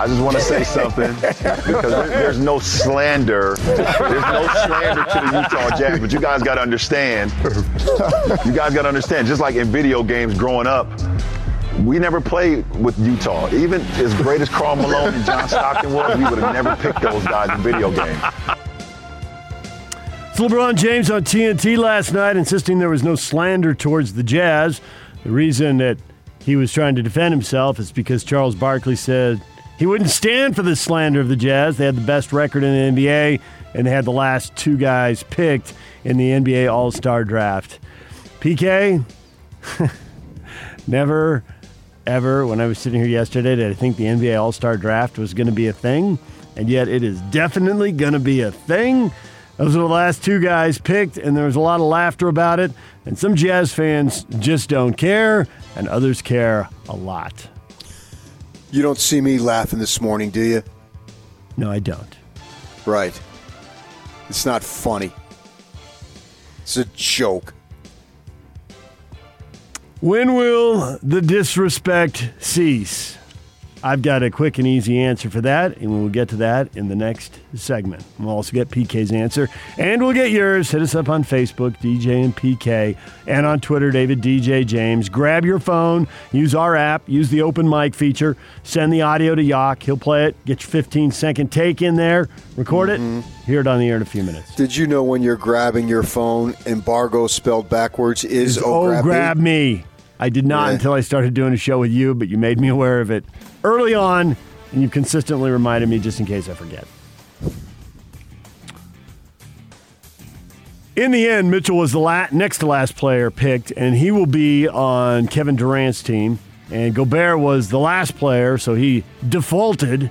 I just want to say something because there- there's no slander. There's no slander to the Utah Jazz, but you guys got to understand. You guys got to understand. Just like in video games growing up, we never played with Utah. Even as great as Karl Malone and John Stockton was, we would have never picked those guys in video games. It's LeBron James on TNT last night insisting there was no slander towards the Jazz. The reason that he was trying to defend himself is because Charles Barkley said he wouldn't stand for the slander of the Jazz. They had the best record in the NBA, and they had the last two guys picked in the NBA All Star draft. PK, never, ever, when I was sitting here yesterday, did I think the NBA All Star draft was going to be a thing, and yet it is definitely going to be a thing. Those are the last two guys picked, and there was a lot of laughter about it. And some Jazz fans just don't care, and others care a lot. You don't see me laughing this morning, do you? No, I don't. Right. It's not funny. It's a joke. When will the disrespect cease? I've got a quick and easy answer for that, and we'll get to that in the next segment. We'll also get PK's answer, and we'll get yours. Hit us up on Facebook, DJ and PK, and on Twitter, David DJ James. Grab your phone, use our app, use the open mic feature, send the audio to Yak. He'll play it, get your 15 second take in there, record it, mm-hmm. hear it on the air in a few minutes. Did you know when you're grabbing your phone, embargo spelled backwards is oh, oh, grab, grab, me? me. I did not Yeah. until I started doing a show with you, but you made me aware of it early on, and you consistently reminded me just in case I forget. In the end, Mitchell was the la- next to last player picked, and he will be on Kevin Durant's team. And Gobert was the last player, so he defaulted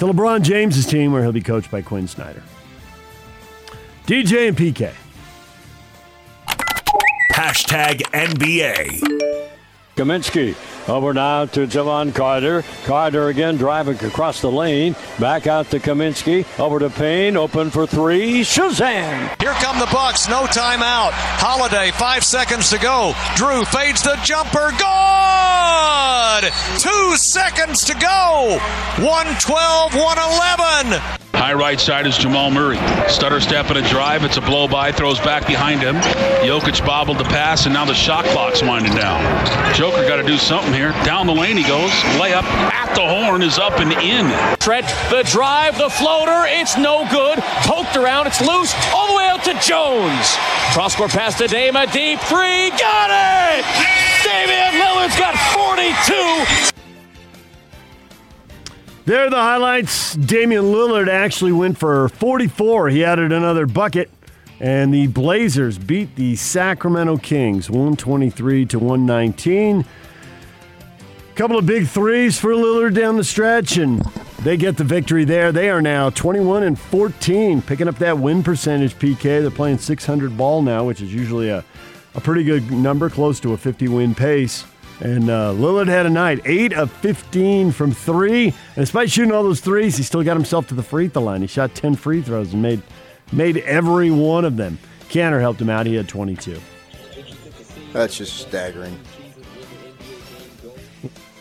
to LeBron James's team, where he'll be coached by Quin Snyder. DJ and PK. Hashtag NBA. Kaminsky over now to Jevon Carter. Carter again driving across the lane. Back out to Kaminsky. Over to Payne. Open for three. Shazam! Here come the Bucks. No timeout. Holiday. Five seconds to go. Jrue fades the jumper. Good. Two seconds to go. 112, 111. High right side is Jamal Murray. Stutter step and a drive. It's a blow by. Throws back behind him. Jokic bobbled the pass, and now the shot clock's winding down. Joker got to do something here. Down the lane he goes. Layup at the horn is up and in. Trent, the drive, the floater, it's no good. Poked around, it's loose, all the way out to Jones. Cross court pass to Dama, deep three, got it! There are the highlights. Damian Lillard actually went for 44. He added another bucket. And the Blazers beat the Sacramento Kings 123 to 119. A Couple of big threes for Lillard down the stretch, and they get the victory there. They are now 21 and 14, picking up that win percentage, PK. They're playing 600 ball now, which is usually a, a pretty good number, close to a 50 win pace. And uh, Lillard had a night, 8 of 15 from three. And despite shooting all those threes, he still got himself to the free throw line. He shot 10 free throws and made, made every one of them. Kanter helped him out. He had 22. That's just staggering.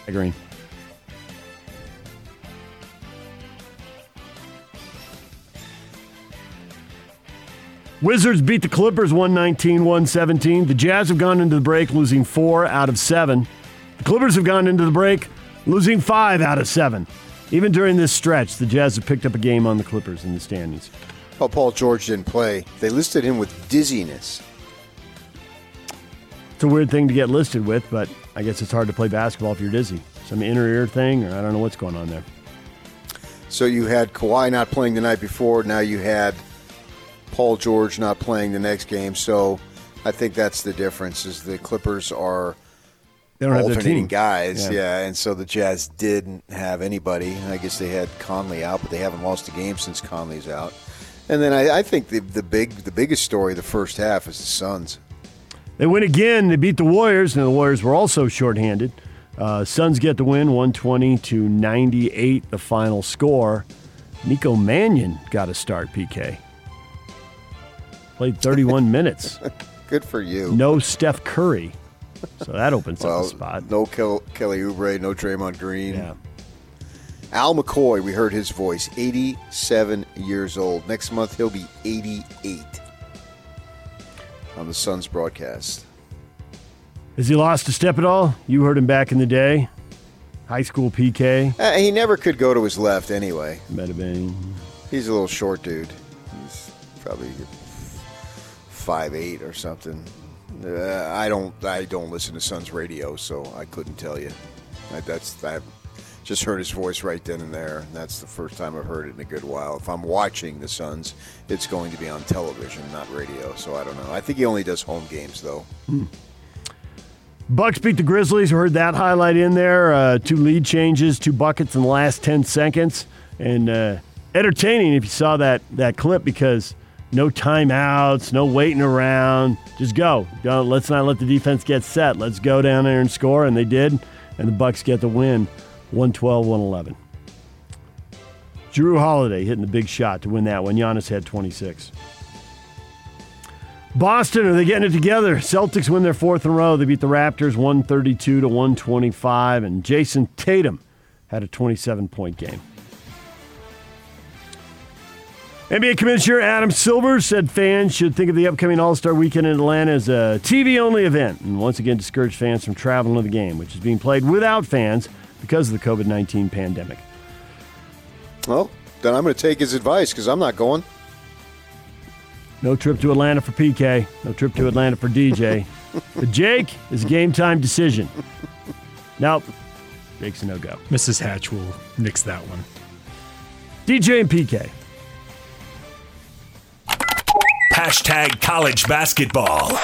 Agreeing. Wizards beat the Clippers 119 117. The Jazz have gone into the break losing four out of seven. The Clippers have gone into the break losing five out of seven. Even during this stretch, the Jazz have picked up a game on the Clippers in the standings. Well, Paul George didn't play. They listed him with dizziness. It's a weird thing to get listed with, but I guess it's hard to play basketball if you're dizzy. Some inner ear thing, or I don't know what's going on there. So you had Kawhi not playing the night before. Now you had Paul George not playing the next game. So I think that's the difference. Is the Clippers are They don't have their alternating team. guys, Yeah. yeah. and so the Jazz didn't have anybody. I guess they had Conley out, but they haven't lost a game since Conley's out. And then I, I think the the big the biggest story of the first half is the Suns. They win again. They beat the Warriors, and the Warriors were also shorthanded. Uh, Suns get the win, 120 to 98, the final score. Nico Mannion got a start, PK. Played 31 minutes. Good for you. No Steph Curry. So that opens well, up a spot. No Kel- Kelly Oubre, no Draymond Green. Yeah. Al McCoy, we heard his voice, 87 years old. Next month, he'll be 88 on the Suns broadcast. Has he lost a step at all? You heard him back in the day. High school PK. Uh, he never could go to his left anyway. Metabang. He's a little short dude. He's probably five eight or something. Uh, I don't. I don't listen to Suns radio, so I couldn't tell you. I, that's I just heard his voice right then and there. And that's the first time I've heard it in a good while. If I'm watching the Suns, it's going to be on television, not radio. So I don't know. I think he only does home games though. Hmm. Bucks beat the Grizzlies. Heard that highlight in there. Uh, two lead changes, two buckets in the last ten seconds, and uh, entertaining if you saw that that clip because no timeouts, no waiting around. Just go. Don't, let's not let the defense get set. Let's go down there and score, and they did. And the Bucks get the win, 112-111. Jrue Holiday hitting the big shot to win that one. Giannis had 26. Boston, are they getting it together? Celtics win their fourth in a row. They beat the Raptors 132 to 125, and Jayson Tatum had a 27 point game. NBA Commissioner Adam Silver said fans should think of the upcoming All Star weekend in Atlanta as a TV only event, and once again discouraged fans from traveling to the game, which is being played without fans because of the COVID 19 pandemic. Well, then I'm going to take his advice because I'm not going. No trip to Atlanta for PK. No trip to Atlanta for DJ. but Jake is a game time decision. Nope. Jake's a no go. Mrs. Hatch will nix that one. DJ and PK. Hashtag college basketball.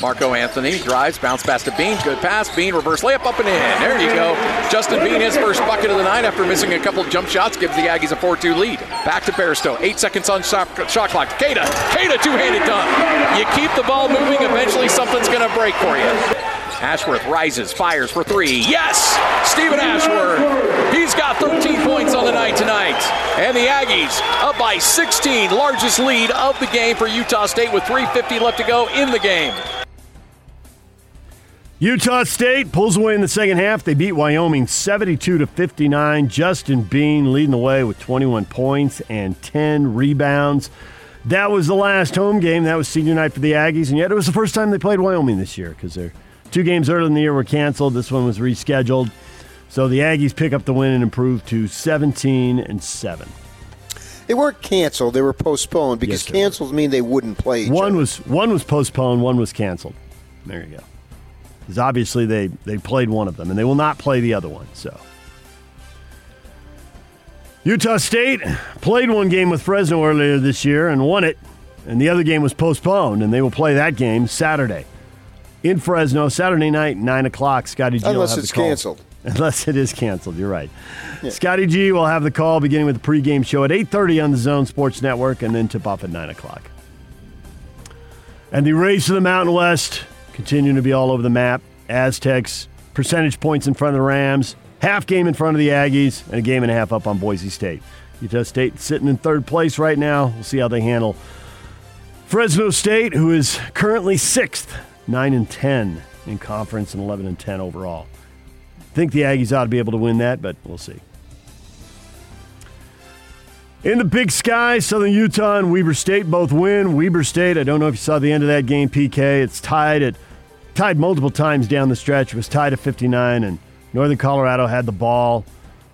Marco Anthony drives, bounce pass to Bean, good pass. Bean reverse layup up and in. There you go. Justin Bean, his first bucket of the night after missing a couple jump shots, gives the Aggies a 4-2 lead. Back to Bairstow. Eight seconds on shot, shot clock. Queta, Queta two-handed dunk. You keep the ball moving, eventually something's going to break for you. Ashworth rises, fires for three. Yes! Steven Ashworth. He's got 13 points on the night tonight. And the Aggies up by 16, largest lead of the game for Utah State with 3.50 left to go in the game. Utah State pulls away in the second half. They beat Wyoming 72 to 59. Justin Bean leading the way with 21 points and 10 rebounds. That was the last home game. That was senior night for the Aggies, and yet it was the first time they played Wyoming this year because their two games earlier in the year were canceled. This one was rescheduled. So the Aggies pick up the win and improve to 17 and 7. They weren't canceled; they were postponed because Yes, they canceled mean they wouldn't play. Each One other. was one was postponed, one was canceled. There you go. Because obviously they they played one of them, and they will not play the other one. So Utah State played one game with Fresno earlier this year and won it, and the other game was postponed, and they will play that game Saturday in Fresno Saturday night, nine o'clock. Scotty G will Unless have it's the call. canceled. Unless it is canceled, you're right. Scotty G will have the call beginning with the pregame show at 8:30 on the Zone Sports Network, and then tip off at nine o'clock. And the race to the Mountain West continuing to be all over the map. Aztecs percentage points in front of the Rams, half game in front of the Aggies, and a game and a half up on Boise State. Utah State sitting in third place right now. We'll see how they handle Fresno State, who is currently sixth, nine and ten in conference, and eleven and ten overall. Think the Aggies ought to be able to win that, but we'll see. In the big sky, Southern Utah and Weber State both win. Weber State, I don't know if you saw the end of that game, PK. It's tied at tied multiple times down the stretch. It was tied at 59, and Northern Colorado had the ball.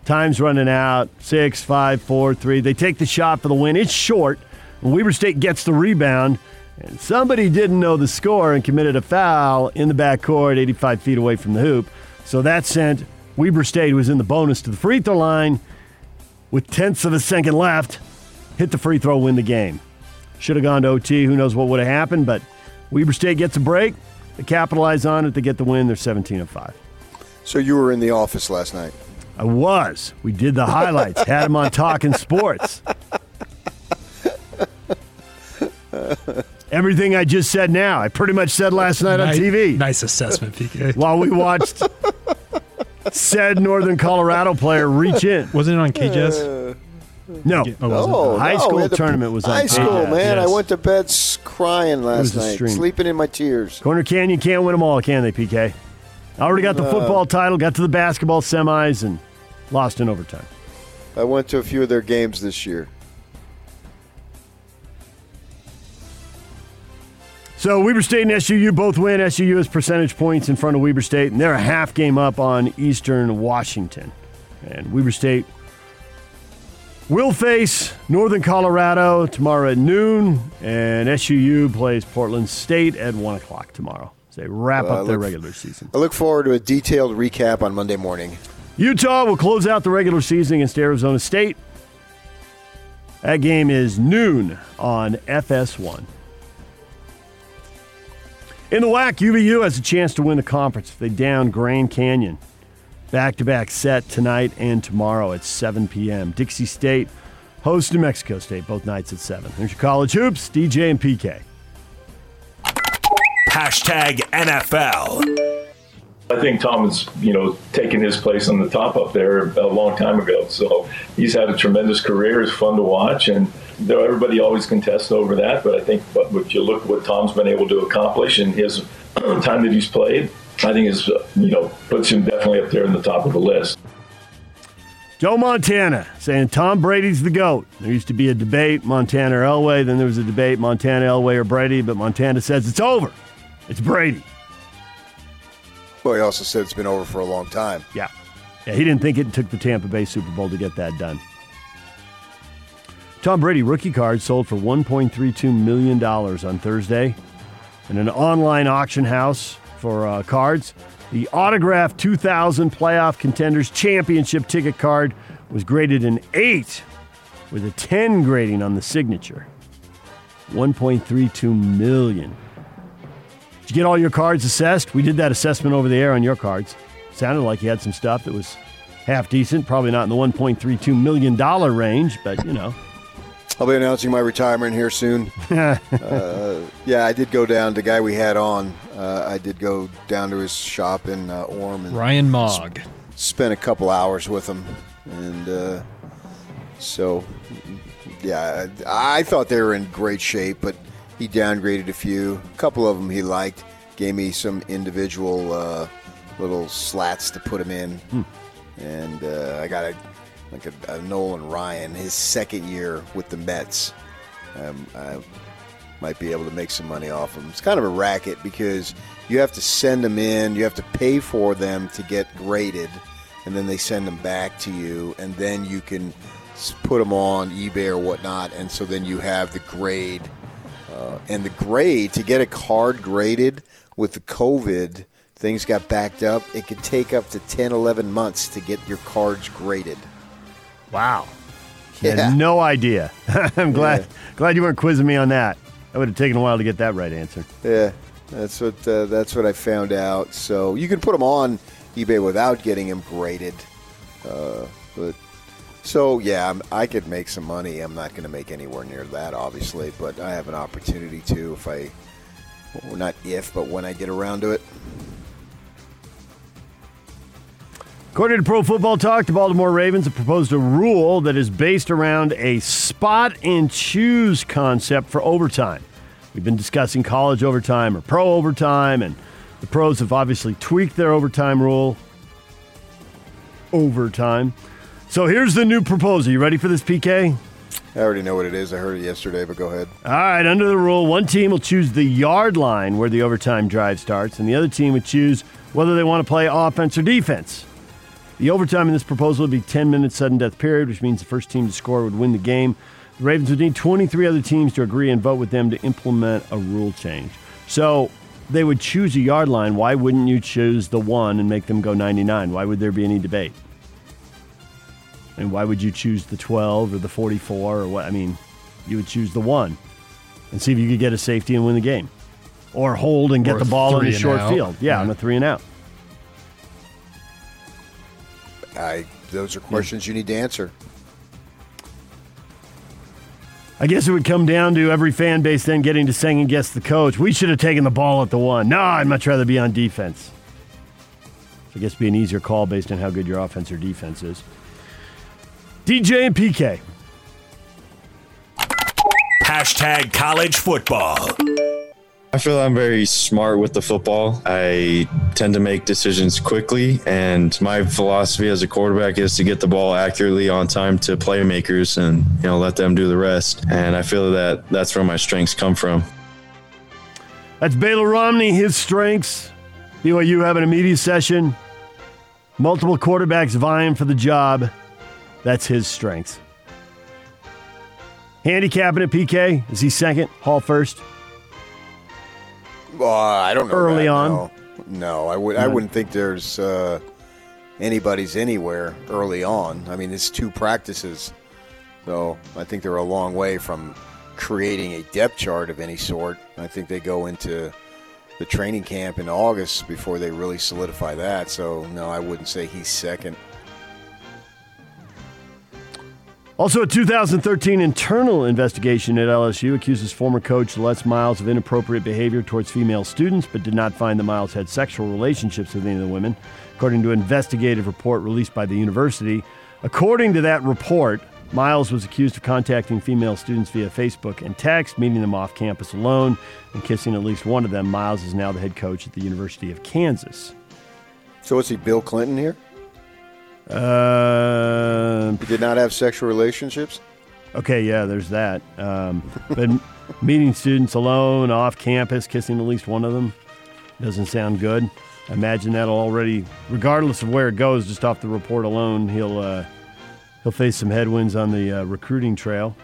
Time's running out. Six, five, four, three. They take the shot for the win. It's short. And Weber State gets the rebound. And somebody didn't know the score and committed a foul in the backcourt, 85 feet away from the hoop. So that sent Weber State, who was in the bonus, to the free throw line with tenths of a second left, hit the free throw, win the game. Should have gone to OT. Who knows what would have happened? But Weber State gets a break. They capitalize on it. They get the win. They're 17 and 5. So you were in the office last night. I was. We did the highlights. Had them on Talking Sports. Everything I just said now, I pretty much said last night on TV Nice assessment, PK. while we watched said Northern Colorado player reach in. Wasn't it on KJS? Uh, no, Oh, was it? Oh, high school we tournament was on high school, KJS, man. I went to bed crying last night, sleeping in my tears. Corner Canyon can't win them all, can they, PK? I Already got the football title, got to the basketball semis, and lost in overtime. I went to a few of their games this year. So Weber State and SUU both win. SUU has percentage points in front of Weber State, and they're a half game up on Eastern Washington. And Weber State will face Northern Colorado tomorrow at noon, and SUU plays Portland State at 1 o'clock tomorrow. So they wrap Well, up their look- regular season. I look forward to a detailed recap on Monday morning. Utah will close out the regular season against Arizona State. That game is noon on FS1. In the WAC, UVU has a chance to win the conference if they down Grand Canyon. Back to back set tonight and tomorrow at 7 p.m. Dixie State hosts New Mexico State both nights at 7. There's your college hoops, DJ and PK. Hashtag NFL. I think Tom has, you know, taken his place on the top up there a long time ago. So he's had a tremendous career. It's fun to watch, and though everybody always contests over that, but I think, but if you look at what Tom's been able to accomplish in his time that he's played, I think is, you know, puts him definitely up there in the top of the list. Joe Montana saying Tom Brady's the GOAT. There used to be a debate, Montana or Elway. Then there was a debate, Montana, Elway, or Brady. But Montana says it's over. It's Brady. Well, he also said it's been over for a long time. Yeah. Yeah, he didn't think it took the Tampa Bay Super Bowl to get that done. Tom Brady rookie card sold for $1.32 million on Thursday in an online auction house for uh, cards. The autographed 2000 playoff contenders championship ticket card was graded an 8 with a 10 grading on the signature. 1.32 million. Did you get all your cards assessed? We did that assessment over the air on your cards. Sounded like you had some stuff that was half decent, probably not in the 1.32 million dollar range, but you know. I'll be announcing my retirement here soon. uh, yeah, I did go down. The guy we had on, uh, I did go down to his shop in uh, Orem and Ryan Mogg. spent a couple hours with him, and uh, so yeah, I, I thought they were in great shape, but he downgraded a few. A couple of them he liked. Gave me some individual uh, little slats to put them in, and uh, I got a like a, a Nolan Ryan, his second year with the Mets. Um, I might be able to make some money off him. It's kind of a racket because you have to send them in, you have to pay for them to get graded, and then they send them back to you, and then you can put them on eBay or whatnot, and so then you have the grade. Uh, and the grade, to get a card graded with the COVID, things got backed up. It could take up to 10, 11 months to get your cards graded. Wow. Yeah. had no idea. I'm glad glad you weren't quizzing me on that. That would have taken a while to get that right answer. Yeah, that's what uh, that's what I found out. So you can put them on eBay without getting them graded. Uh, but so yeah, I'm, I could make some money. I'm not going to make anywhere near that, obviously, but I have an opportunity to if I, well, not if, but when I get around to it. According to Pro Football Talk, the Baltimore Ravens have proposed a rule that is based around a spot and choose concept for overtime. We've been discussing college overtime or pro overtime, and the pros have obviously tweaked their overtime rule. Overtime. So here's the new proposal. You ready for this, PK? I already know what it is. I heard it yesterday, but go ahead. All right, under the rule, one team will choose the yard line where the overtime drive starts, and the other team would choose whether they want to play offense or defense. The overtime in this proposal would be 10 minutes sudden death period, which means the first team to score would win the game. The Ravens would need 23 other teams to agree and vote with them to implement a rule change. So they would choose a yard line. Why wouldn't you choose the one and make them go 99? Why would there be any debate? And why would you choose the 12 or the 44 or what? I mean, you would choose the one and see if you could get a safety and win the game, or hold and get Or the ball in the short out. field. Yeah, Yeah. on a three and out. I those are questions you need to answer. I guess it would come down to every fan base then getting to second guess the coach. We should have taken the ball at the one. No, I'd much rather be on defense. I guess it'd be an easier call based on how good your offense or defense is. DJ and PK. Hashtag college football. I feel I'm very smart with the football. I tend to make decisions quickly, and my philosophy as a quarterback is to get the ball accurately on time to playmakers and you know let them do the rest. And I feel that that's where my strengths come from. That's Baylor Romney, his strengths. BYU having a media session. Multiple quarterbacks vying for the job. That's his strengths. Handicapping at PK. Is he second? Hall first? Well, I don't know. Early that, on? no. No, I would. I wouldn't think there's uh, anybody's anywhere early on. I mean, it's two practices, so I think they're a long way from creating a depth chart of any sort. I think they go into the training camp in August before they really solidify that. So no, I wouldn't say he's second. Also, a 2013 internal investigation at LSU accuses former coach Les Miles of inappropriate behavior towards female students, but did not find that Miles had sexual relationships with any of the women, according to an investigative report released by the university. According to that report, Miles was accused of contacting female students via Facebook and text, meeting them off campus alone, and kissing at least one of them. Miles is now the head coach at the University of Kansas. So is he Bill Clinton here? Uh, He did not have sexual relationships. Okay, yeah, there's that. Um, but meeting students alone, off campus, kissing at least one of them doesn't sound good. Imagine that'll already, regardless of where it goes, just off the report alone, he'll uh, he'll face some headwinds on the uh, recruiting trail,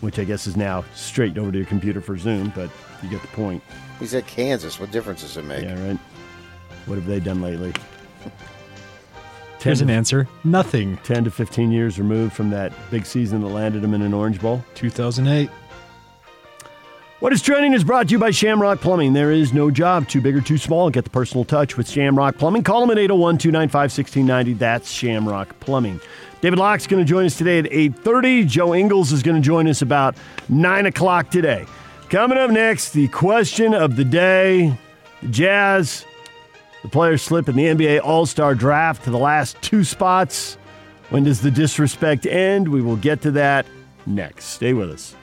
which I guess is now straight over to your computer for Zoom. But you get the point. He's at Kansas. What difference does it make? Yeah, right. What have they done lately? Here's an answer nothing. 10 to 15 years removed from that big season that landed him in an Orange Bowl. 2008. What is trending is brought to you by Shamrock Plumbing. There is no job too big or too small. Get the personal touch with Shamrock Plumbing. Call them at 801 295 1690. That's Shamrock Plumbing. David Locke's going to join us today at 8.30. Joe Ingles is going to join us about 9 o'clock today. Coming up next, the question of the day. The Jazz, the players slip in the NBA All-Star Draft to the last two spots. When does the disrespect end? We will get to that next. Stay with us.